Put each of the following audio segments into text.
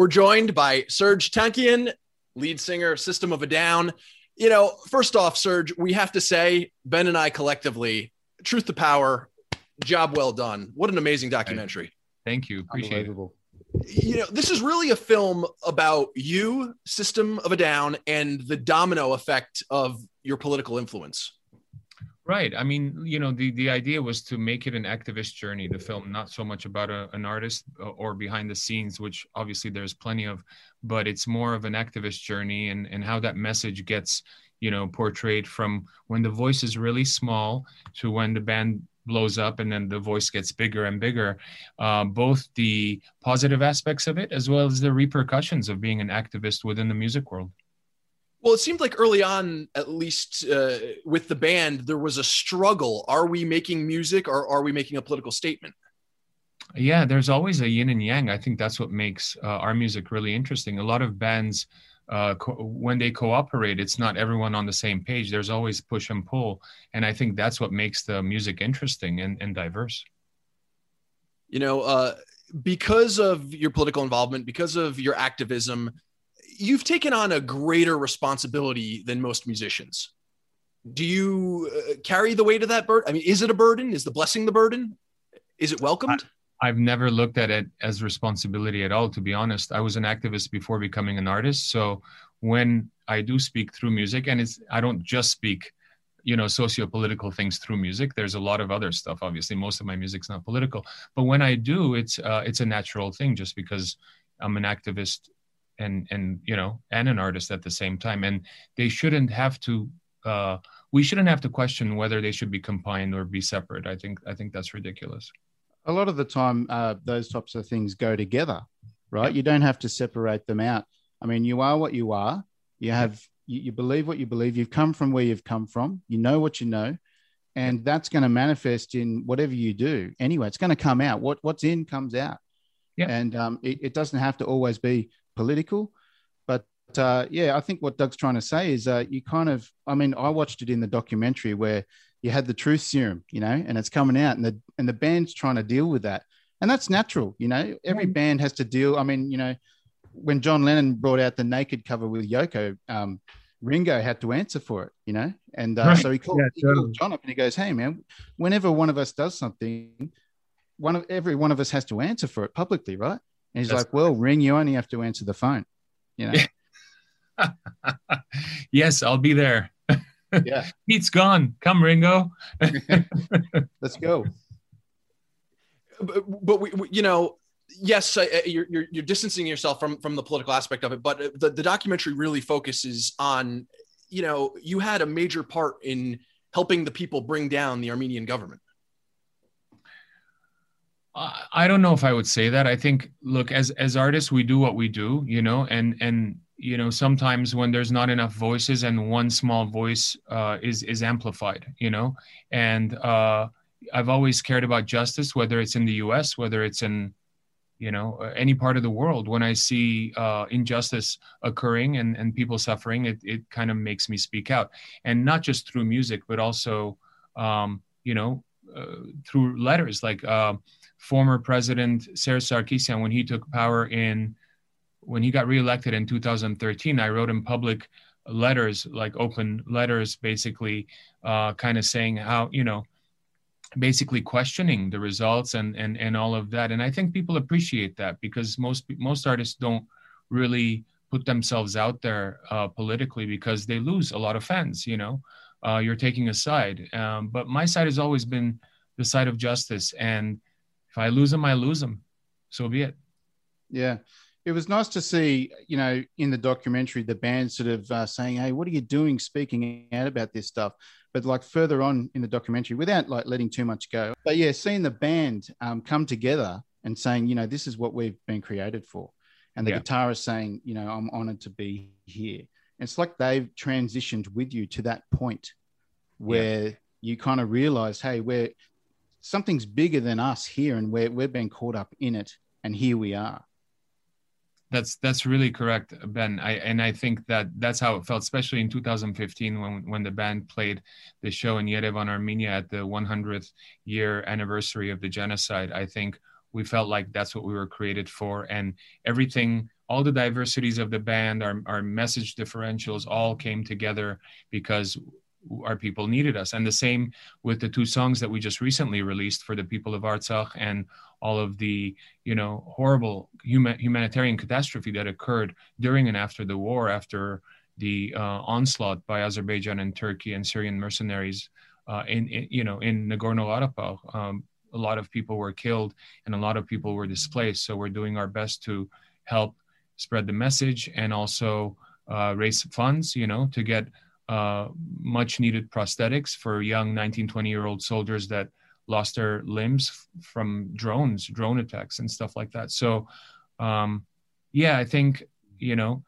we're joined by Serj Tankian, lead singer, System of a Down. You know, first off, Serj, we have to say, Ben and I collectively, truth to power, job well done. What an amazing documentary. Thank you. Appreciate it. You know, this is really a film about you, System of a Down, and the domino effect of your political influence. Right. I mean, you know, the, the idea was to make it an activist journey, the film, not so much about a, an artist uh, or behind the scenes, which obviously there's plenty of, but it's more of an activist journey and, and how that message gets, you know, portrayed from when the voice is really small to when the band blows up and then the voice gets bigger and bigger. Uh, both the positive aspects of it as well as the repercussions of being an activist within the music world. Well, it seemed like early on, at least uh, with the band, there was a struggle. Are we making music or are we making a political statement? Yeah, there's always a yin and yang. I think that's what makes uh, our music really interesting. A lot of bands, uh, co- when they cooperate, it's not everyone on the same page. There's always push and pull. And I think that's what makes the music interesting and, and diverse. You know, uh, because of your political involvement, because of your activism, you've taken on a greater responsibility than most musicians. Do you uh, carry the weight of that burden? I mean, is it a burden? Is the blessing the burden? Is it welcomed? I, I've never looked at it as responsibility at all, to be honest. I was an activist before becoming an artist. So when I do speak through music, and it's I don't just speak, you know, socio-political things through music. There's a lot of other stuff. Obviously, most of my music's not political, but when I do, it's uh, it's a natural thing, just because I'm an activist and and you know and an artist at the same time. And they shouldn't have to uh, we shouldn't have to question whether they should be combined or be separate. I think i think that's ridiculous. A lot of the time uh, those types of things go together right? Yeah. you don't have to separate them out. I mean you are what you are. You have you, you believe what you believe. You've come from where you've come from. You know what you know. And that's going to manifest in whatever you do. Anyway it's going to come out. What what's in comes out. Yeah. and um, it, it doesn't have to always be political. But uh, yeah, I think what Doug's trying to say is uh, you kind of, I mean, I watched it in the documentary where you had the truth serum, you know, and it's coming out, and the and the band's trying to deal with that, and that's natural, you know. Every yeah. band has to deal. I mean, you know, when John Lennon brought out the naked cover with Yoko, um, Ringo had to answer for it, you know, and uh, right. so he called, yeah, he called John up and he goes, "Hey, man, whenever one of us does something, one of every one of us has to answer for it publicly, right?" And he's That's like, well, ring, you only have to answer the phone, you know? yes, I'll be there. Yeah. Pete's gone. Come, Ringo. Let's go. But, but we, we, you know, yes, you're, you're, you're, distancing yourself from, from the political aspect of it, but the, the documentary really focuses on, you know, you had a major part in helping the people bring down the Armenian government. I don't know if I would say that. I think, look, as as artists, we do what we do, you know, and and you know sometimes when there's not enough voices and one small voice uh, is is amplified, you know, and uh, I've always cared about justice, whether it's in the U.S., whether it's in you know any part of the world. When I see uh, injustice occurring and and people suffering, it it kind of makes me speak out, and not just through music, but also um, you know uh, through letters like uh, former president Serge Sarkisian, when he took power in, when he got reelected in 2013, I wrote him public letters, like open letters, basically, uh, kind of saying how, you know, basically questioning the results and, and, and all of that. And I think people appreciate that because most, most artists don't really put themselves out there uh, politically because they lose a lot of fans, you know, uh, you're taking a side. Um, but my side has always been the side of justice. And if I lose them, I lose them. So be it. Yeah. It was nice to see, you know, in the documentary, the band sort of uh, saying, Hey, what are you doing speaking out about this stuff? But like further on in the documentary, without like letting too much go. But yeah, seeing the band um, come together and saying, you know, this is what we've been created for. And the yeah. guitarist saying, you know, I'm honored to be here. it's like they've transitioned with you to that point where yeah. you kind of realize, hey, we're something's bigger than us here and we're, we're being caught up in it and here we are. That's that's really correct ben. I and i think that that's how it felt especially in 2015 when when the band played the show in yerevan armenia at the 100th year anniversary of the genocide. I think we felt like that's what we were created for and everything all the diversities of the band, our, our message differentials all came together because our people needed us. And the same with the two songs that we just recently released for the people of Artsakh and all of the, you know, horrible human, humanitarian catastrophe that occurred during and after the war, after the uh, onslaught by Azerbaijan and Turkey and Syrian mercenaries uh, in, in, you know, in Nagorno-Karabakh. Um, a lot of people were killed and a lot of people were displaced. So we're doing our best to help spread the message and also uh, raise funds, you know, to get uh, much needed prosthetics for young 19, 20 year old soldiers that lost their limbs from drones, drone attacks, and stuff like that. So, um, yeah, I think, you know,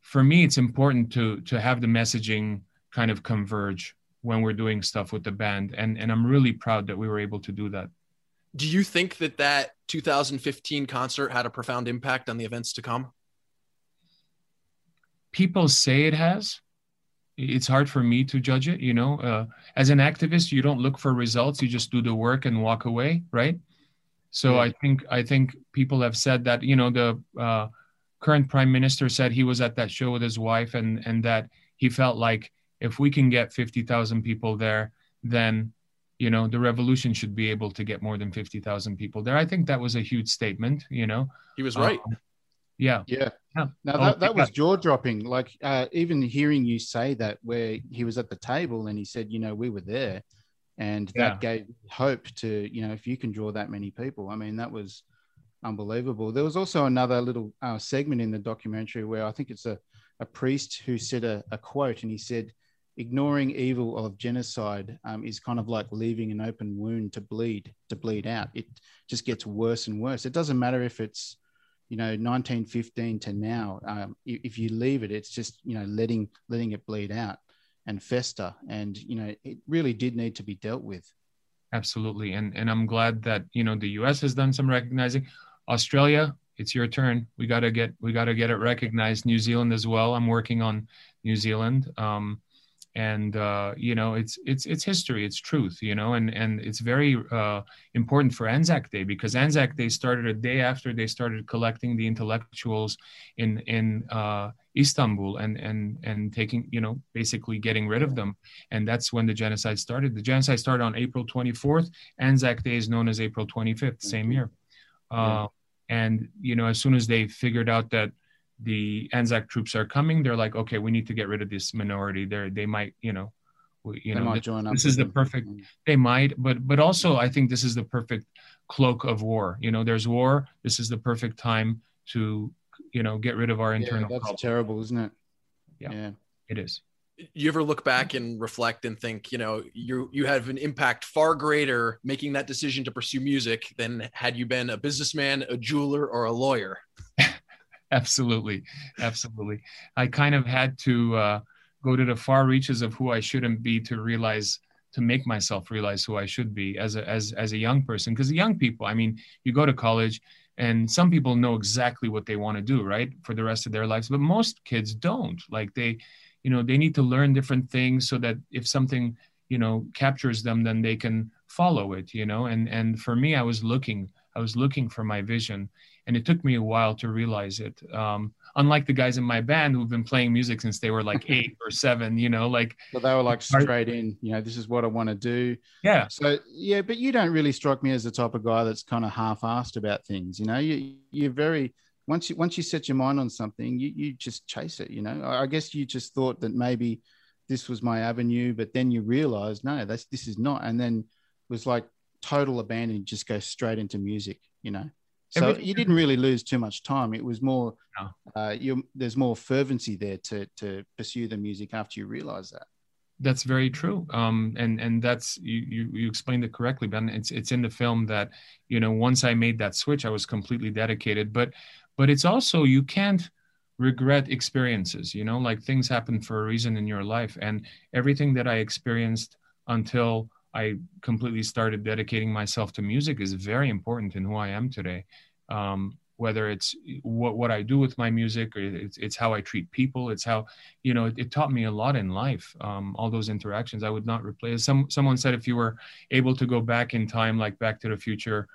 for me, it's important to to have the messaging kind of converge when we're doing stuff with the band, and and I'm really proud that we were able to do that do you think that that 2015 concert had a profound impact on the events to come? People say it has. It's hard for me to judge it. You know, uh, as an activist, you don't look for results; you just do the work and walk away, right? So yeah. I think I think people have said that. You know, the uh, current prime minister said he was at that show with his wife, and and that he felt like if we can get fifty thousand people there, then you know the revolution should be able to get more than 50,000 people there i think that was a huge statement you know he was right um, yeah. Yeah. Now that, that was jaw dropping like uh, even hearing you say that where he was at the table and he said you know we were there. And that gave hope to you know if you can draw that many people. I mean that was unbelievable. There was also another little uh, segment in the documentary where i think it's a, a priest who said a, a quote and he said ignoring evil of genocide um, is kind of like leaving an open wound to bleed to bleed out. It just gets worse and worse. It doesn't matter if it's you know 1915 to now um, if you leave it it's just you know letting letting it bleed out and fester. And you know it really did need to be dealt with. Absolutely. And and i'm glad that you know the us has done some recognizing. Australia it's your turn. We got to get we got to get it recognized. New zealand as well. I'm working on new zealand. Um, and uh, you know it's it's it's history it's truth you know and and it's very uh, important for anzac day because anzac day started a day after they started collecting the intellectuals in in uh, istanbul and and and taking you know basically getting rid of them. And that's when the genocide started. The genocide started on april 24th anzac day is known as april 25th same year. Yeah. Uh, and you know as soon as they figured out that the Anzac troops are coming, they're like, okay, we need to get rid of this minority. They they might, you know, you they know, this, this is the perfect. Mm-hmm. They might, but but also I think this is the perfect cloak of war. You know, there's war. This is the perfect time to, you know, get rid of our internal. Yeah, that's problem. terrible, isn't it? Yeah, yeah, it is. You ever look back and reflect and think, you know, you you have an impact far greater making that decision to pursue music than had you been a businessman, a jeweler, or a lawyer. absolutely. Absolutely. I kind of had to uh, go to the far reaches of who i shouldn't be to realize to make myself realize who i should be as a as, as a young person. Because young people i mean you go to college and some people know exactly what they want to do right for the rest of their lives but most kids don't. Like they you know they need to learn different things so that if something you know captures them then they can follow it you know? And and for me i was looking i was looking for my vision and it took me a while to realize it. Um, unlike the guys in my band who've been playing music since they were like eight or seven, you know, like so they were like straight in. You know, this is what I want to do. Yeah. So yeah, but you don't really strike me as the type of guy that's kind of half-assed about things. You know, you you're very once you once you set your mind on something, you you just chase it. You know, I guess you just thought that maybe this was my avenue, but then you realize no, that's this is not, and then it was like total abandon, just go straight into music. You know. So Everything. you didn't really lose too much time. It was more, no. uh, you, there's more fervency there to to pursue the music after you realize that. That's very true. Um, and and that's you, you you explained it correctly, Ben. It's it's in the film that you know once I made that switch, I was completely dedicated. But but it's also you can't regret experiences. You know, like things happen for a reason in your life, and everything that I experienced until I completely started dedicating myself to music is very important in who I am today. Um, whether it's what, what I do with my music or it's, it's how I treat people, it's how, you know, it, it taught me a lot in life. Um, all those interactions I would not replace. Some, someone said if you were able to go back in time, like back to the future,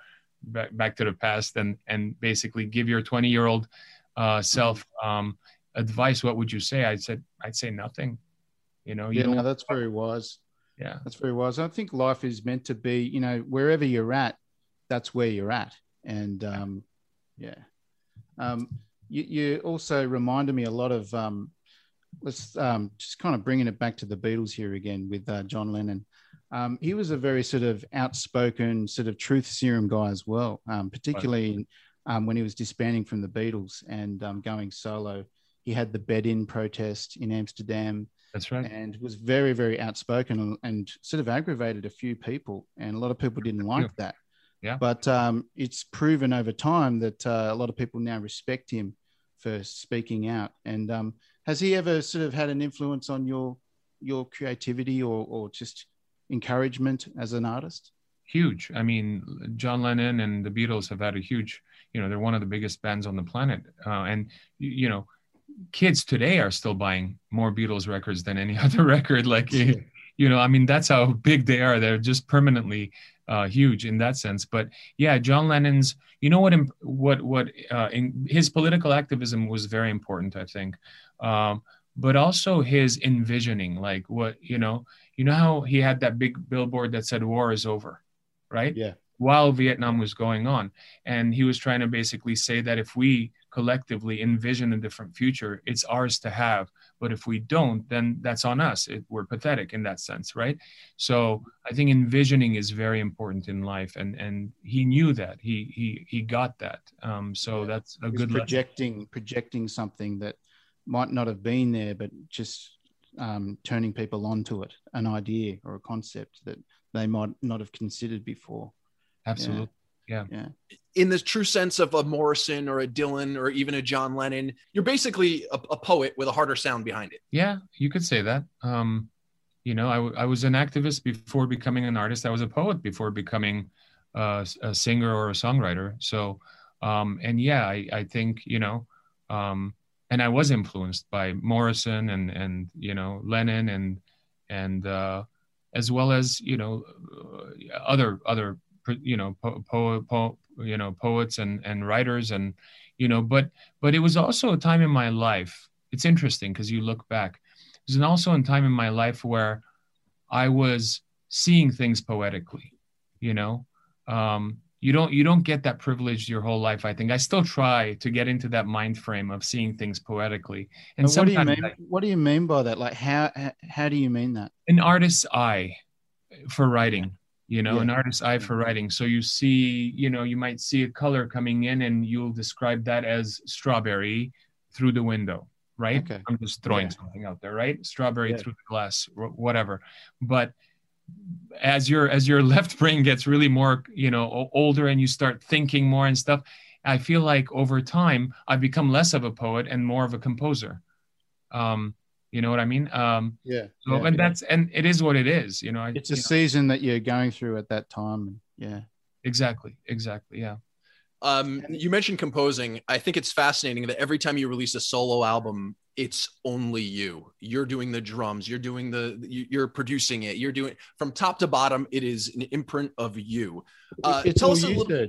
back, back to the past and and basically give your 20 year old uh, self um, advice, what would you say? I said I'd say nothing. You know, you yeah, no, that's very wise. Yeah, that's very wise. I think life is meant to be, you know, wherever you're at, that's where you're at, and um, yeah. Um, you, you also reminded me a lot of um, let's um, just kind of bringing it back to the Beatles here again with uh, John Lennon. Um, he was a very sort of outspoken, sort of truth serum guy as well, um, particularly um, when he was disbanding from the Beatles and um, going solo. He had the bed in protest in Amsterdam. That's right. And was very, very outspoken and, sort of aggravated a few people. And a lot of people didn't like that. Yeah. But um, it's proven over time that uh, a lot of people now respect him for speaking out. And um, has he ever sort of had an influence on your your creativity or, or just encouragement as an artist? Huge. I mean, John Lennon and the Beatles have had a huge, you know, they're one of the biggest bands on the planet. Uh, and, you know, kids today are still buying more Beatles records than any other record. Like, you know, I mean, that's how big they are. They're just permanently uh, huge in that sense. But yeah, John Lennon's, you know what, what, what, uh, in his political activism was very important, I think. Um, but also his envisioning, like what, you know, you know how he had that big billboard that said war is over, right? Yeah. While Vietnam was going on. And he was trying to basically say that if we collectively envision a different future, it's ours to have. But if we don't, then that's on us. It, we're pathetic in that sense, right? So I think envisioning is very important in life, and and he knew that. He he he got that. Um, so yeah. that's a good projecting lesson. projecting something that might not have been there, but just um, turning people onto it, an idea or a concept that they might not have considered before. Absolutely. Yeah. Yeah. In the true sense of a Morrison or a Dylan or even a John Lennon, you're basically a, a poet with a harder sound behind it. Yeah, you could say that. Um, you know, I, w- I was an activist before becoming an artist. I was a poet before becoming uh, a singer or a songwriter. So, um, and yeah, I, I think, you know, um, and I was influenced by Morrison and and you know Lennon and and uh, as well as you know uh, other other you know po-, po-, po- you know poets and and writers and you know but but it was also a time in my life it's interesting because you look back it was also a time in my life where i was seeing things poetically you know? Um, you don't you don't get that privilege your whole life i think. I still try to get into that mind frame of seeing things poetically. And, what do you mean I, what do you mean by that? Like how how do you mean that? An artist's eye for writing you know yeah. an artist's eye for writing so you see you know you might see a color coming in and you'll describe that as strawberry through the window right okay. i'm just throwing yeah. something out there right strawberry yeah. through the glass whatever but as your as your left brain gets really more you know older and you start thinking more and stuff i feel like over time i've become less of a poet and more of a composer um you know what i mean um yeah so, yeah, and yeah. that's and it is what it is you know it's a season that you're going through at that time yeah exactly exactly yeah um, you mentioned composing. I think it's fascinating that every time you release a solo album, it's only you. You're doing the drums. You're doing the. You're producing it. You're doing from top to bottom. It is an imprint of you. Uh, it's tell us a little.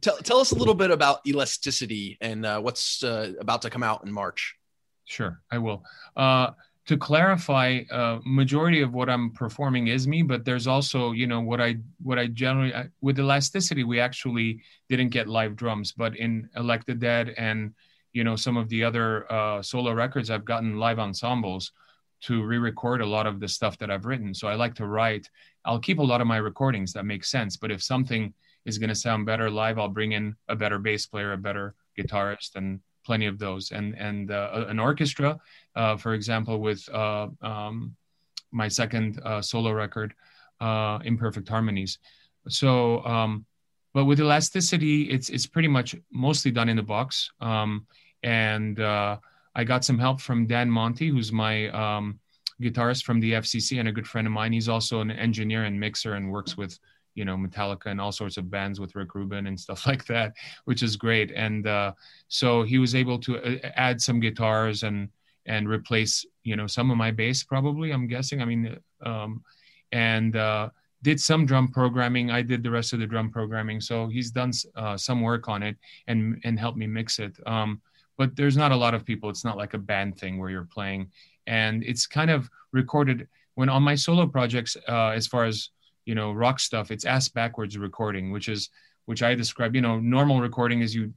Tell, tell us a little bit about elasticity and uh, what's uh, about to come out in March. Sure, I will. Uh, to clarify, uh, majority of what I'm performing is me, but there's also, you know, what I what I generally I, with elasticity, we actually didn't get live drums, but in Elect the Dead and you know some of the other uh, solo records i've gotten live ensembles to re-record a lot of the stuff that i've written so i like to write i'll keep a lot of my recordings that make sense but if something is going to sound better live i'll bring in a better bass player a better guitarist and plenty of those. And and uh, an orchestra uh, for example with uh, um, my second uh, solo record uh, imperfect harmonies. So um, but with elasticity it's it's pretty much mostly done in the box. Um, and uh, I got some help from Dan Monti, who's my um, guitarist from the FCC and a good friend of mine. He's also an engineer and mixer and works with you know Metallica and all sorts of bands with Rick Rubin and stuff like that, which is great. And uh, so he was able to uh, add some guitars and and replace you know some of my bass probably. I'm guessing. I mean, um, and uh, did some drum programming. I did the rest of the drum programming. So he's done uh, some work on it and and helped me mix it. Um, but there's not a lot of people. It's not like a band thing where you're playing, and it's kind of recorded when on my solo projects. Uh, as far as you know, rock stuff, it's ass backwards recording, which is which I describe. You know, normal recording is you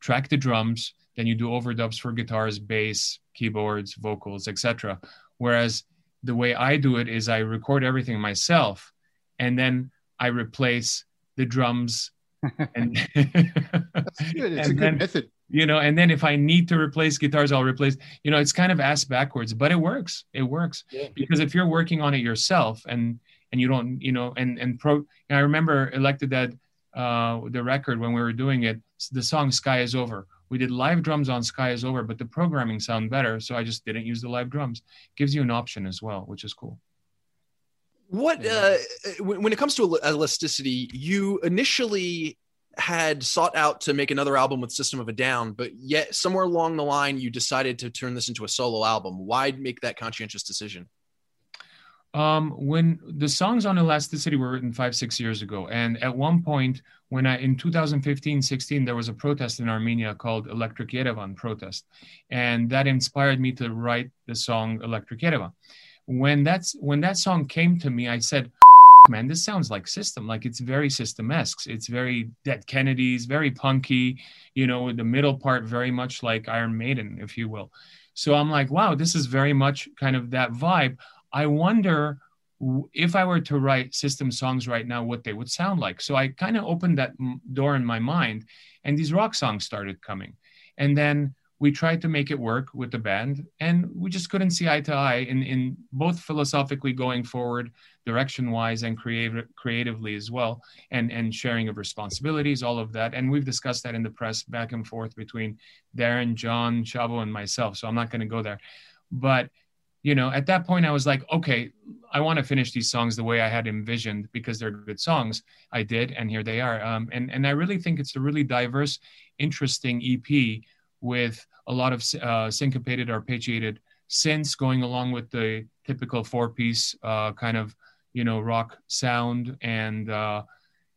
track the drums, then you do overdubs for guitars, bass, keyboards, vocals, etc. Whereas the way I do it is I record everything myself and then I replace the drums. And That's good. It's a good then, method. You know, and then if I need to replace guitars, I'll replace. You know, it's kind of ass backwards, but it works. It works Yeah. because if you're working on it yourself and and you don't, you know, and and pro. I remember Elect the Dead uh, the record when we were doing it, the song "Sky Is Over." We did live drums on "Sky Is Over," but the programming sound better, so I just didn't use the live drums. Gives you an option as well, which is cool. What uh, when when it comes to elasticity, you initially had sought out to make another album with System of a Down, but yet somewhere along the line you decided to turn this into a solo album. Why make that conscientious decision? Um, when the songs on Elasticity were written five, six years ago, and at one point, when I in 2015, 16, there was a protest in Armenia called Electric Yerevan protest, and that inspired me to write the song Electric Yerevan. When that's when that song came to me, I said, "Man, this sounds like System. Like it's very System-esque. It's very Dead Kennedys, very punky. You know, the middle part very much like Iron Maiden, if you will." So I'm like, "Wow, this is very much kind of that vibe." I wonder if I were to write system songs right now, what they would sound like. So I kind of opened that door in my mind, and these rock songs started coming. And then we tried to make it work with the band, and we just couldn't see eye to eye in, in both philosophically going forward, direction wise, and creative, creatively as well, and, and sharing of responsibilities, all of that. And we've discussed that in the press back and forth between Daron, John, Shavo, and myself. So I'm not going to go there. But you know, at that point, I was like, okay, I want to finish these songs the way I had envisioned because they're good songs. I did, and here they are. Um, and and I really think it's a really diverse, interesting EP with a lot of uh, syncopated, arpeggiated synths going along with the typical four-piece uh, kind of, you know, rock sound, and uh,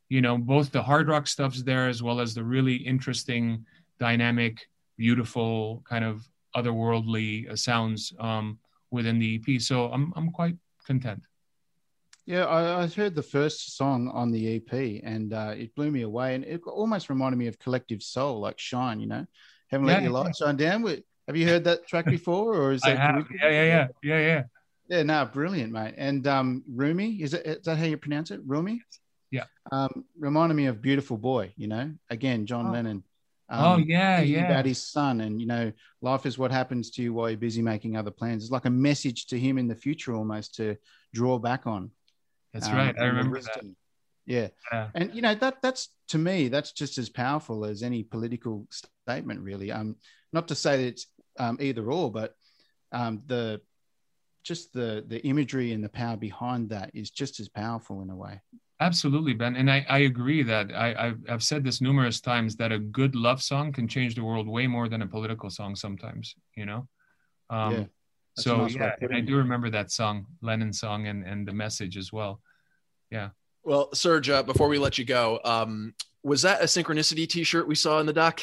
you know, both the hard rock stuff's there as well as the really interesting, dynamic, beautiful kind of otherworldly uh, sounds. Um, within the EP. So I'm I'm quite content. Yeah, I, I heard the first song on the EP and uh, it blew me away. And it almost reminded me of Collective Soul, like Shine, you know, haven't let Yeah, your light yeah. shine down. With, have you heard that track before, or is I that? have, yeah, yeah, yeah, yeah, yeah. Yeah, no, brilliant, mate. And um, Rumi, is it? Is that how you pronounce it? Rumi? Yeah. Um, reminded me of Beautiful Boy. You know, again, John Oh. Lennon. Oh um, yeah, yeah. about his son and you know life is what happens to you while you're busy making other plans it's like a message to him in the future almost to draw back on That's um, right. I remember that. yeah Yeah. and you know that that's to me that's just as powerful as any political statement really um not to say that it's um, either or but um the just the the imagery and the power behind that is just as powerful in a way Absolutely, Ben. And I, I agree that I, I've, I've said this numerous times that a good love song can change the world way more than a political song sometimes, you know? Um, Yeah, that's so, nice yeah, and I do remember that song, Lennon song, and, and the message as well. Yeah. Well, Serj, uh, before we let you go, um, was that a synchronicity T-shirt we saw in the doc?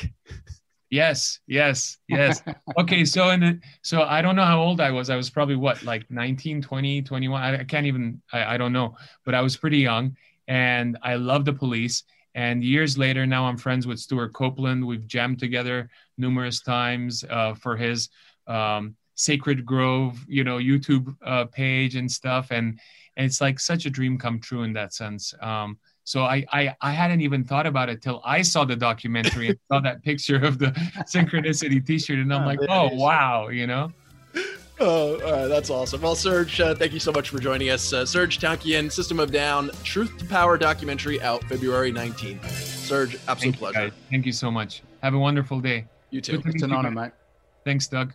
Yes, yes, yes. okay, so in the so I don't know how old I was. I was probably what, like 19, 20, 21. I, I can't even I, I don't know, but I was pretty young and I love the police. And years later, now I'm friends with Stewart Copeland. We've jammed together numerous times uh, for his um, Sacred Grove, you know, YouTube uh, page and stuff. And, and it's like such a dream come true in that sense. Um, so I, I I hadn't even thought about it till I saw the documentary and saw that picture of the synchronicity T-shirt, and I'm Oh, like, oh wow, you know. Oh, all right, that's awesome. Well, Serj, uh, thank you so much for joining us. Uh, Serj Tankian, System of Down, Truth to Power documentary out February 19th. Serj, absolute Thank you, pleasure. guys. Thank you so much. Have a wonderful day. You too. Good to it's an honor guys. mate Thanks, Doug.